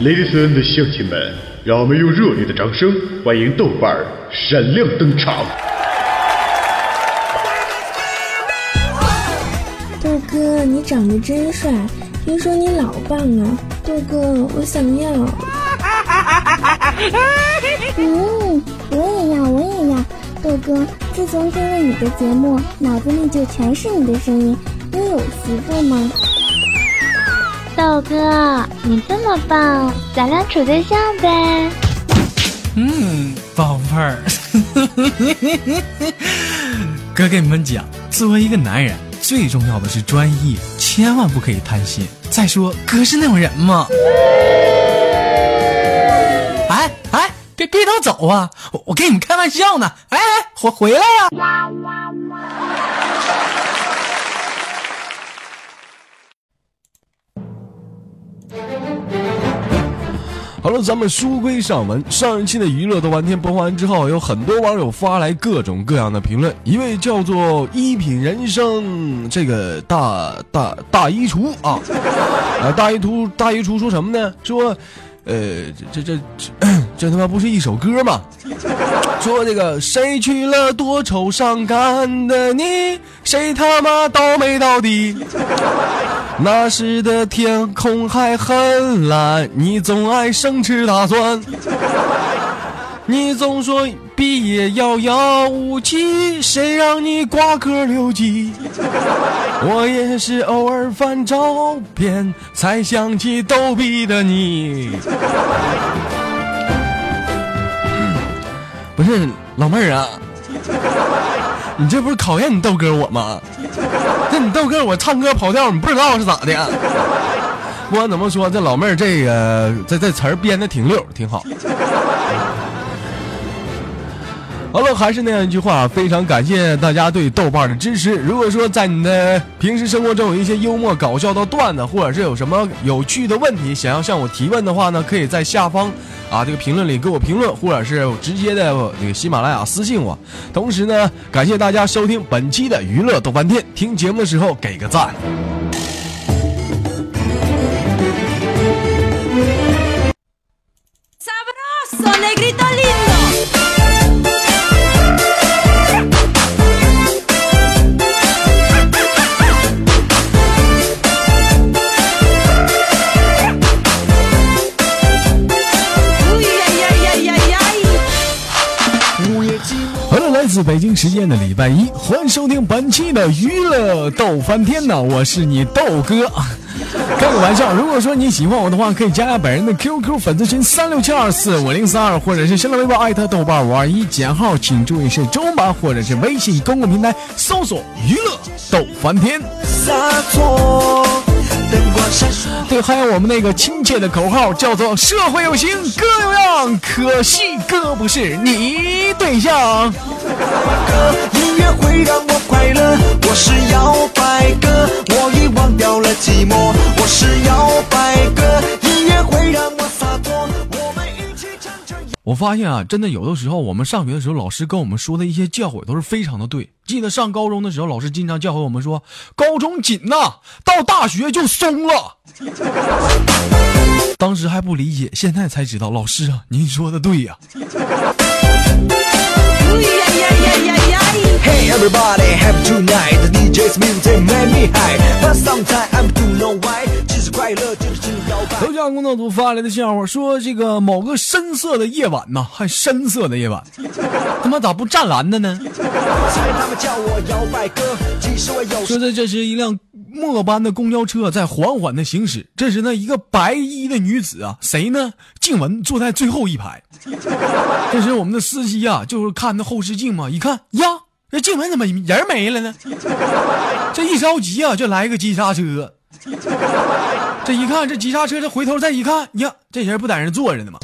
Ladies and gentlemen，让我们用热烈的掌声欢迎豆瓣儿闪亮登场。豆哥，你长得真帅，听说你老棒了。豆哥，我想要。嗯，我也要，我也要。豆哥，自从听了你的节目，脑子里就全是你的声音。你有媳妇吗？豆哥，你这么棒，咱俩处对象呗？嗯，宝贝儿，哥跟你们讲，作为一个男人，最重要的是专一，千万不可以贪心。再说，哥是那种人吗？哎 哎，别别都走啊！我我跟你们开玩笑呢。哎哎，回回来呀！好了，咱们书归上文。上一期的娱乐的完天播放完之后，有很多网友发来各种各样的评论。一位叫做一品人生这个大大大衣橱啊，啊大衣橱大衣橱说什么呢？说，呃，这这这这他妈不是一首歌吗？说这个谁娶了多愁善感的你，谁他妈倒霉到底？那时的天空还很蓝，你总爱生吃大蒜。你总说毕业遥遥无期，谁让你挂科留级？我也是偶尔翻照片，才想起逗比的你。不是老妹儿啊，你这不是考验你豆哥我吗？那你豆哥我唱歌跑调，你不知道是咋的？不管怎么说，这老妹儿这个这这词儿编的挺溜，挺好。好了，还是那样一句话，非常感谢大家对豆瓣的支持。如果说在你的平时生活中有一些幽默搞笑的段子，或者是有什么有趣的问题想要向我提问的话呢，可以在下方啊这个评论里给我评论，或者是直接的那个喜马拉雅私信我。同时呢，感谢大家收听本期的娱乐豆瓣天，听节目的时候给个赞。北京时间的礼拜一，欢迎收听本期的娱乐逗翻天呐，我是你豆哥。开个玩笑，如果说你喜欢我的话，可以加下本人的 QQ 粉丝群三六七二四五零三二，或者是新浪微博艾特豆瓣五二一减号，请注意是中文版，或者是微信公共平台搜索娱乐逗翻天。对，还有我们那个亲切的口号叫做“社会有型哥有样”，可惜哥不是你对象。音乐会让我快乐，我是摇摆哥，我已忘掉了寂寞，我是摇摆哥，我发现啊，真的有的时候我们上学的时候，老师跟我们说的一些教诲都是非常的对。记得上高中的时候，老师经常教诲我们说：“高中紧呐，到大学就松了。”当时还不理解，现在才知道，老师啊，您说的对呀、Hey 快乐就是摇摆。头像工作组发来的笑话说，这个某个深色的夜晚呐，还深色的夜晚，他妈咋不湛蓝的呢？说这这是一辆末班的公交车在缓缓的行驶，这时呢，一个白衣的女子啊，谁呢？静雯坐在最后一排。这时我们的司机啊，就是看那后视镜嘛，一看呀，这静雯怎么人没了呢？这一着急啊，就来个急刹车。这一看，这急刹车，这回头再一看呀，这人不在这坐着呢吗？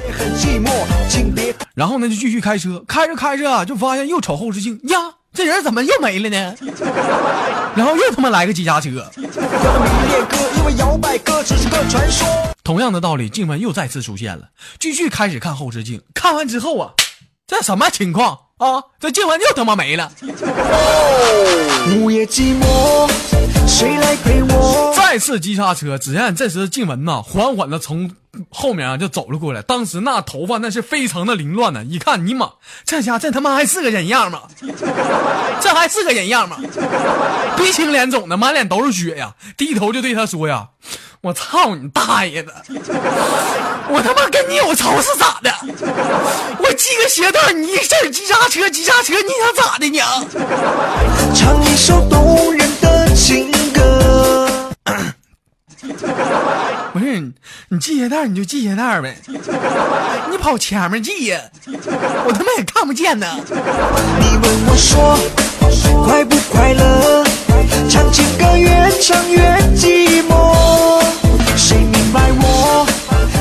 然后呢，就继续开车，开着开着，就发现又瞅后视镜呀，这人怎么又没了呢？然后又他妈来个急刹车。同样的道理，静雯又再次出现了，继续开始看后视镜。看完之后啊，这什么情况啊？这静雯又他妈没了。午夜寂寞，谁来陪我？再次急刹车，只见这时静雯呐，缓缓的从后面啊就走了过来，当时那头发那是非常的凌乱呢，一看尼玛，这家这他妈还是个人样吗？这还是个人样吗？鼻青脸肿的，满脸都是血呀，低头就对他说呀：“我操你大爷的！我他妈跟你有仇是咋的？我系个鞋带，你一阵急刹车，急刹车，你想咋的你？”唱一首动人的情歌。不是你，你系鞋带你就系鞋带呗，你跑前面系呀，我他妈也看不见呢。你问我说快不快乐？唱情歌越唱越寂寞，谁明白我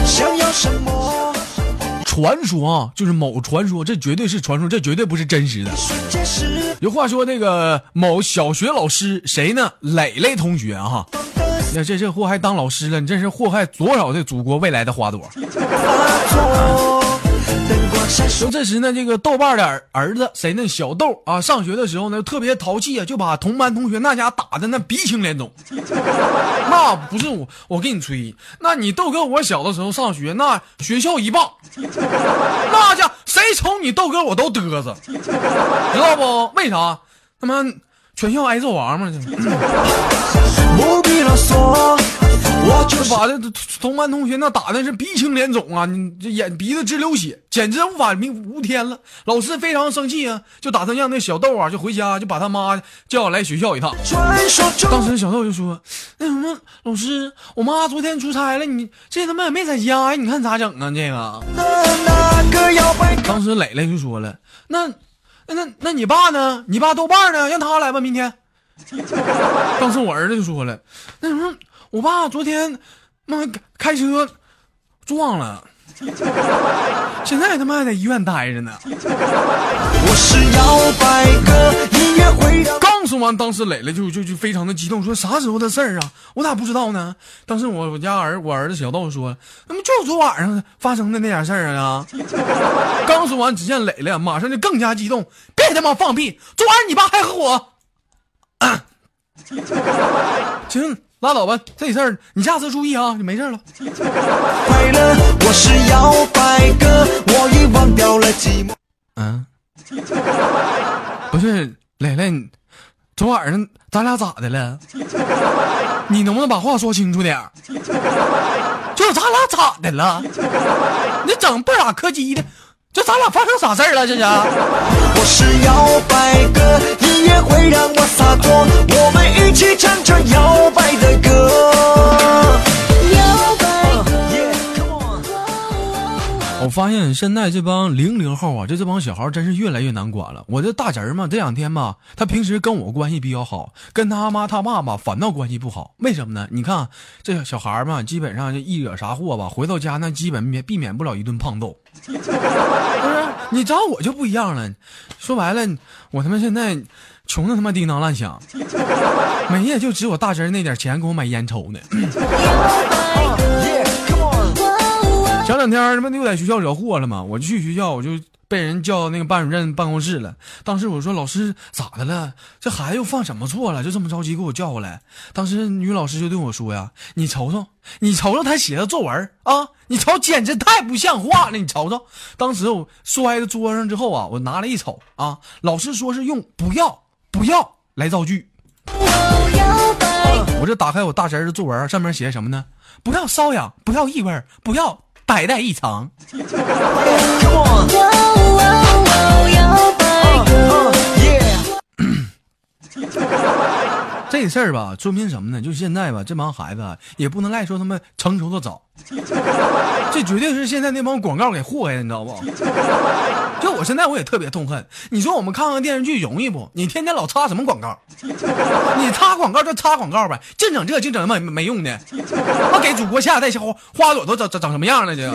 想要什么？传说啊，就是某传说，这绝对是传说，这绝对不是真实的。有话说，那个某小学老师谁呢？磊磊同学啊，那这这祸害当老师了，你这是祸害多少的祖国未来的花朵？就。这时呢，这个豆瓣的儿儿子谁呢？小豆啊，上学的时候呢特别淘气啊，就把同班同学那家打的那鼻青脸肿。那不是我，我跟你吹，那你豆哥我小的时候上学，那学校一棒，那家谁瞅你豆哥我都嘚瑟，知道不？为啥？他妈全校挨揍王嘛，这不必啰嗦，我就就是把这同班同学那打的是鼻青脸肿啊，你这眼鼻子直流血，简直无法无天了。老师非常生气啊，就打算让那小豆啊就回家，就把他妈叫来学校一趟。当时小豆就说：“那什么，老师，我妈昨天出差了，你这他妈也没在家呀，你看咋整啊？这个。的那个”当时磊磊就说了：“那，那那那你爸呢？你爸豆瓣呢？让他来吧，明天。”当时我儿子就说了：“那什么，我爸昨天妈开车撞了，现在他妈还在医院待着呢。”我是摇摆歌，音乐会刚说完，当时磊磊就就就非常的激动，说啥时候的事儿啊？我咋不知道呢？当时我我家儿我儿子小豆说，那么就是昨晚上发生的那点事儿啊。刚说完，只见磊磊马上就更加激动，别他妈放屁！昨晚你爸还和我，行，拉倒吧，这事儿你下次注意啊，就没事了。快乐。我是摇摆哥，我已忘掉了寂寞。嗯，不是磊磊，昨晚上咱俩咋的了？你能不能把话说清楚点儿？就是咱俩咋的了？你整不咋客气的，就咱俩发生啥事儿了？这是？我是摇摆哥，音乐发现现在这帮零零后啊，这这帮小孩真是越来越难管了。我这大侄儿嘛，这两天吧，他平时跟我关系比较好，跟他妈他爸吧反倒关系不好。为什么呢？你看这小孩儿嘛，基本上就一惹啥祸吧，回到家那基本免避免不了一顿胖揍。不是，你找我就不一样了。说白了，我他妈现在穷的他妈叮当乱响，每夜就只我大侄儿那点钱给我买烟抽呢。前两天他妈又在学校惹祸了嘛，我去学校，我就被人叫那个班主任办公室了。当时我说老师咋的了？这孩子又犯什么错了？就这么着急给我叫过来。当时女老师就对我说呀：“你瞅瞅，你瞅瞅他写的作文啊，你瞅简直太不像话了！你瞅瞅。”当时我摔在桌上之后啊，我拿来一瞅啊，老师说是用“不要不要”来造句。我这打开我大侄儿的作文，上面写什么呢？不要瘙痒，不要异味，不要白带异常。这事儿吧，说明什么呢？就现在吧，这帮孩子也不能赖说他们成熟的早，这绝对是现在那帮广告给祸害的，你知道不？就我现在我也特别痛恨。你说我们看看电视剧容易不？你天天老插什么广告？你插广告就插广告呗，净整这净整那没没用的。我给祖国下代花花朵都长长长什么样了？这个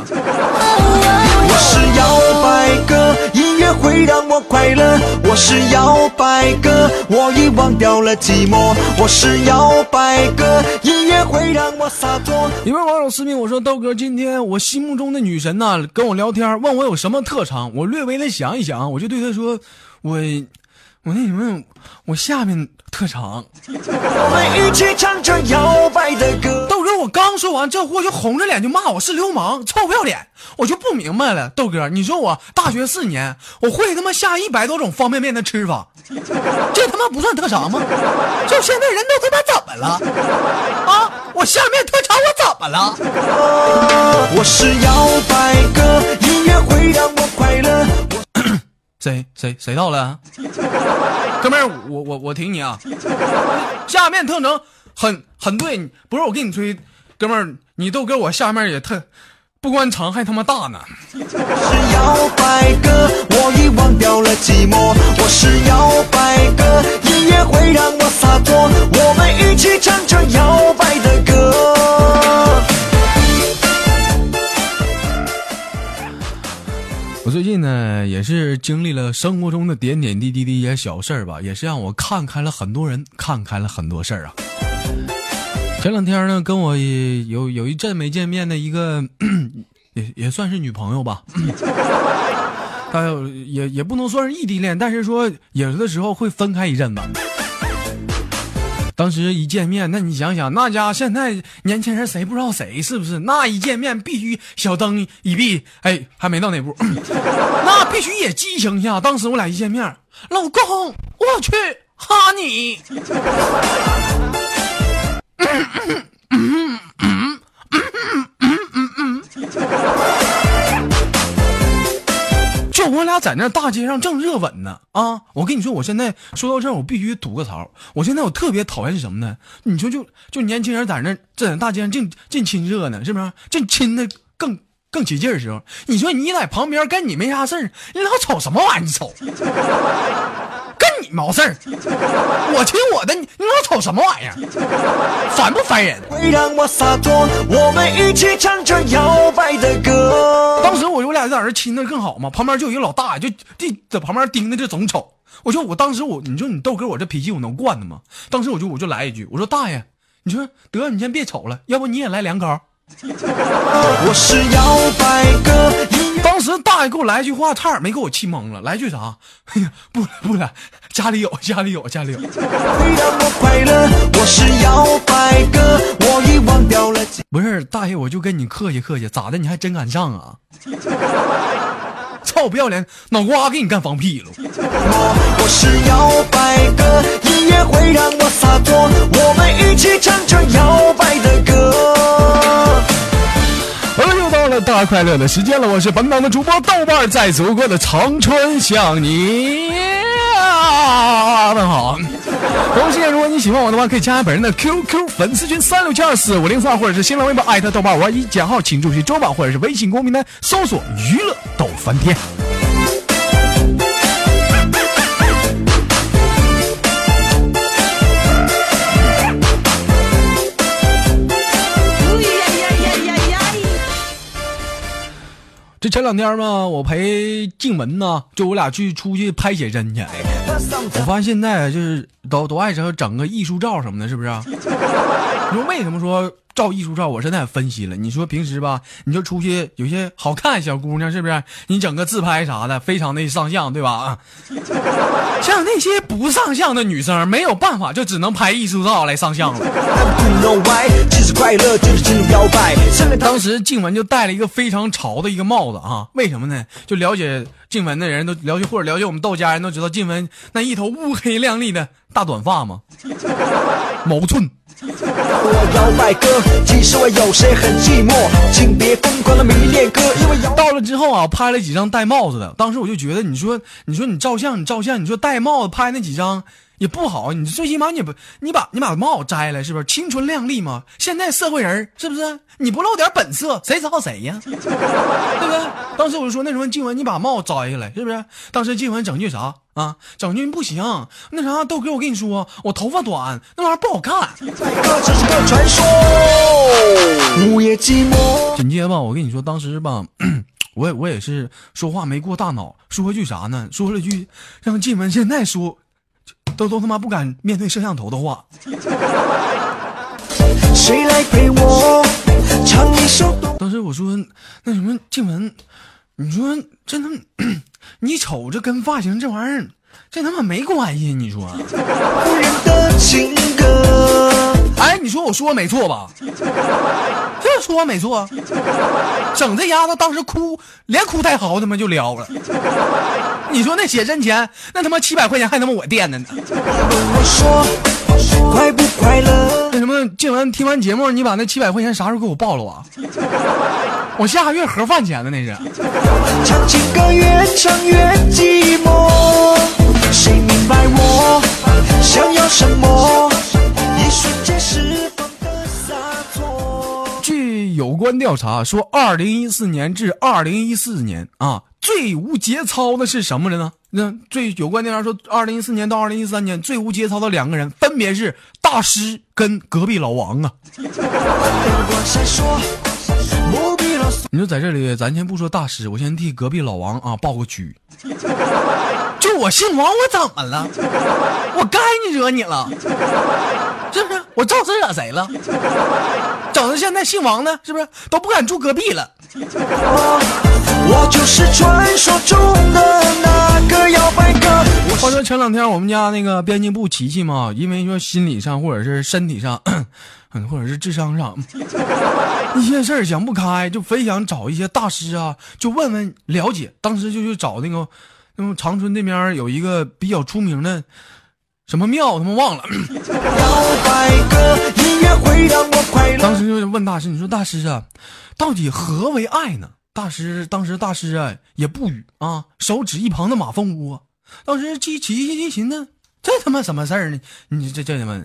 我是摇摆哥，音乐会让我快乐。我是摇摆哥，我已忘掉了寂寞。我是摇摆哥，音乐会让我洒脱。一位网友私信我说：“豆哥，今天我心目中的女神呐、跟我聊天，问我有什么特长。我略微的想一想，我就对她说：我我那什么，我下面特长。我们一起唱着摇摆的歌。豆哥，我刚说完这货就红着脸就骂我是流氓，臭不要脸，我就不明白了，豆哥，你说我大学四年，我会他妈下一百多种方便面的吃法，这他妈不算特长吗？就现在人都他妈怎么了？啊，我下面特长我怎么了？我是摇摆哥，音乐会让我快乐。谁谁谁到了？哥们儿，我我我挺你啊！下面特征很很对，不是我跟你吹，哥们儿，你豆哥我下面也特不光长还他妈大呢。是摇摆哥，我已忘掉了寂寞。我是摇摆哥，音乐会让我洒脱，我们一起唱着摇摆最近呢，也是经历了生活中的点点滴滴的一些小事儿吧，也是让我看开了很多人，看开了很多事儿啊。前两天呢，跟我有有一阵没见面的一个，也也算是女朋友吧。她也也不能算是异地恋，但是说有的时候会分开一阵子。当时一见面，那你想想，那家现在年轻人谁不知道谁是不是？那一见面必须小灯一闭，哎，还没到那步，那必须也激情一下。当时我俩一见面，老公，我去哈你。就我俩在那大街上正热吻呢啊！我跟你说，我现在说到这儿，我必须吐个槽。我现在我特别讨厌是什么呢？你说就就年轻人在那在大街上净净亲热呢，是不是？正亲的更更起劲的时候，你说你在旁边跟你没啥事儿，你老瞅什么玩意儿？你瞅，跟你毛事儿？我亲我的，你你老瞅什么玩意儿？烦不烦人？会让我洒脱，我们一起唱着摇摆的歌。当时我我俩在那儿亲的更好嘛，旁边就有一个老大爷，就地在旁边盯着就总瞅。我说我当时我，你说你豆哥我这脾气我能惯的吗？当时我就我就来一句，我说大爷，你说得你先别瞅了，要不你也来两口。我是摇摆哥，音乐当时大爷给我来一句话，差点没给我气懵了。来句啥？哎呀，不了不了，家里有家里有家里有。会让我快乐。我是摇摆哥，我已忘掉了不是大爷，我就跟你客气客气，咋的？你还真敢上啊？操不要脸，脑瓜给你干放屁了！寞。我是摇摆哥，音乐会让我洒脱，我们一起唱着摇摆的歌。大快乐的时间了，我是本档的主播豆瓣，在祖国的长春向你问好。同时，如果你喜欢我的话，可以加本人的 QQ 粉丝群三六七二四五零三，或者是新浪微博艾特豆瓣儿五二一减号，请注意周榜，或者是微信公屏台搜索娱乐豆翻天。这前两天嘛，我陪静雯呢，就我俩去出去拍写真去。我发现现在就是都都爱整整个艺术照什么的，是不是、你说为什么说照艺术照？我现在也分析了。你说平时吧，你就出去有些好看小姑娘，是不是？你整个自拍啥的，非常的上相，对吧？啊，像那些不上相的女生，没有办法，就只能拍艺术照来上相了。当时静雯就戴了一个非常潮的一个帽子啊，为什么呢？就了解静雯的人都了解，或者了解我们道家人都知道，静雯那一头乌黑亮丽的大短发嘛，毛寸。我摇摆哥，其实我有时很寂寞，请别疯狂的迷恋哥，因为摇到了之后啊，拍了几张戴帽子的，当时我就觉得，你说，你说你照相，你照相，你说戴帽子拍那几张也不好，你最起码你不，你把你把帽摘了，是不是青春靓丽嘛？现在社会人是不是？你不露点本色，谁知道谁呀？对不对？当时我就说，那什么静文，你把帽摘下来，是不是？当时静文整句啥啊？整句不行，那啥，豆哥，我跟你说，我头发短，那玩意儿不好看。是个传说。午夜寂寞，紧接着吧，我跟你说，当时吧，我也我也是说话没过大脑，说了句啥呢？说了句让静文现在说都都他妈不敢面对摄像头的话。谁来陪我唱一首？当时我说那什么静文，你说这他妈 你瞅着跟发型这玩意儿，这他妈没关系，你说？哎，你说我说没错吧？这说没错，整这丫头当时哭，连哭带嚎他妈就撩了。你说那写真钱，那他妈七百块钱还他妈我垫的呢。问我说快不快乐？那什么，静文听完节目，你把那七百块钱啥时候给我报了啊？我下个月盒饭钱呢，那是。唱情歌越唱越寂寞，谁明白我想要什么？一瞬间释放的洒脱。据有关调查说，二零一四年至二零一四年啊，最无节操的是什么人呢？那最有关调查说，二零一四年到二零一三年最无节操的两个人，分别是大师跟隔壁老王啊。你说在这里，咱先不说大师，我先替隔壁老王啊报个屈。就我姓王，我怎么了？我该你惹你了，是不是？我招谁惹谁了？整的现在姓王的，是不是都不敢住隔壁了？我就是传说中的那个摇摆哥。话说前两天我们家那个编辑部琪琪嘛，因为说心理上或者是身体上，嗯，或者是智商上一些事儿想不开，就非想找一些大师啊，就问问了解。当时就去找那个，那么长春那边有一个比较出名的什么庙，他妈忘了。当时就问大师：“你说大师啊，到底何为爱呢？”大师当时大师啊也不语啊，手指一旁的马蜂窝。当时琪琪一寻思，这他妈什么事儿呢？你这这他妈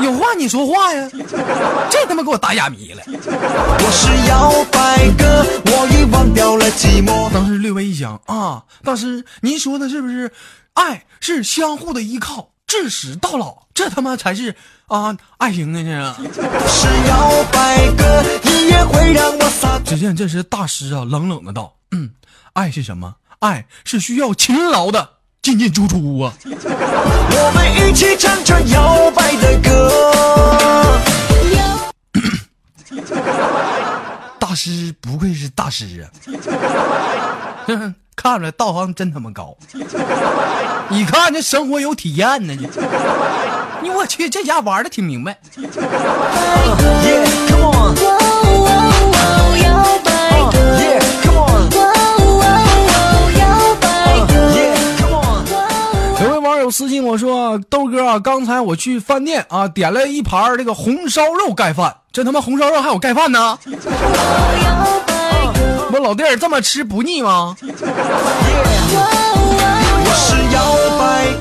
有话你说话呀！这他妈给我打哑谜了。我是摇摆哥，我已忘掉了寂寞。当时略微一想啊，大师您说的是不是爱是相互的依靠，至死到老？这他妈才是啊爱情呢！这是。摇摆哥，音乐会让我洒脱。只见这时大师啊冷冷的道：“嗯，爱是什么？爱是需要勤劳的进进出出啊。我们一起唱着摇摆的歌。大师不愧是大师啊！看出来道行真他妈高，你看这生活有体验呢。你你我去，这家玩的挺明白。Yeah, come on. 摇摆歌，Yeah, come on. 摇摆歌，Yeah, come on. 有位网友私信我说：“豆哥啊，刚才我去饭店啊，点了一盘这个红烧肉盖饭，这他妈红烧肉还有盖饭呢？我老弟儿这么吃不腻吗？”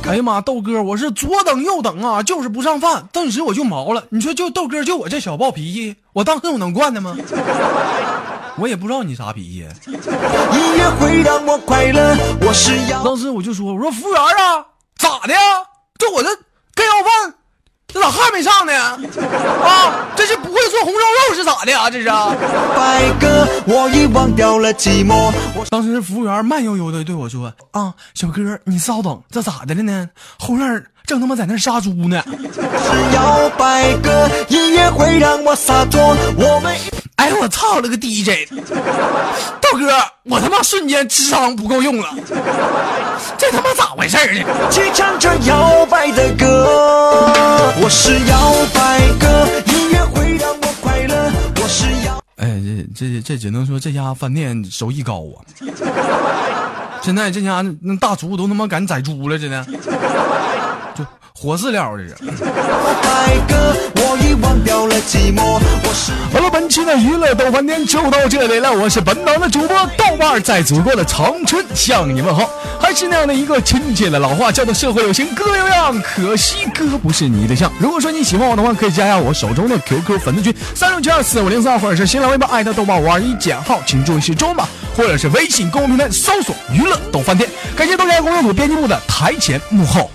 哎呀妈，豆哥，我是左等右等啊，就是不上饭，顿时我就毛了。你说就豆哥，就我这小暴脾气，我当时我能惯的吗？我也不知道你啥脾气。音乐会让我快乐。我是要。当时我就说，我说服务员啊，咋的呀？这我这该要饭，这咋还没上呢？啊，这是不会做红烧肉是咋的呀？这是啊。摆歌，我已忘掉了寂寞。我当时服务员慢悠悠的对我说：“啊，小哥，你稍等，这咋的了呢？后院正他妈在那杀猪呢。”是摇摆哥，音乐会让我洒脱。我们哎我操了个 DJ，道哥，我他妈瞬间智商不够用了，这他妈咋回事儿呢？去唱着摇摆的歌。我是摇摆哥，音乐会让。哎，这这这只能说这家饭店手艺高啊！现在这家那大厨都他妈敢宰猪了，真的，就活饲料这是。好了，本期的娱乐豆饭店就到这里了，我是本档的主播豆瓣，在祖国的长春向你们好，是那样的一个亲切的老话，叫做社会有情哥有样，可惜哥不是你对象。如果说你喜欢我的话，可以加下我手中的 QQ 粉丝群三六七二四五零三，或者是新浪微博艾特豆瓣五二一减号，请注意是中码，或者是微信公众平台搜索娱乐逗饭店。感谢豆家公众组编辑部的台前幕后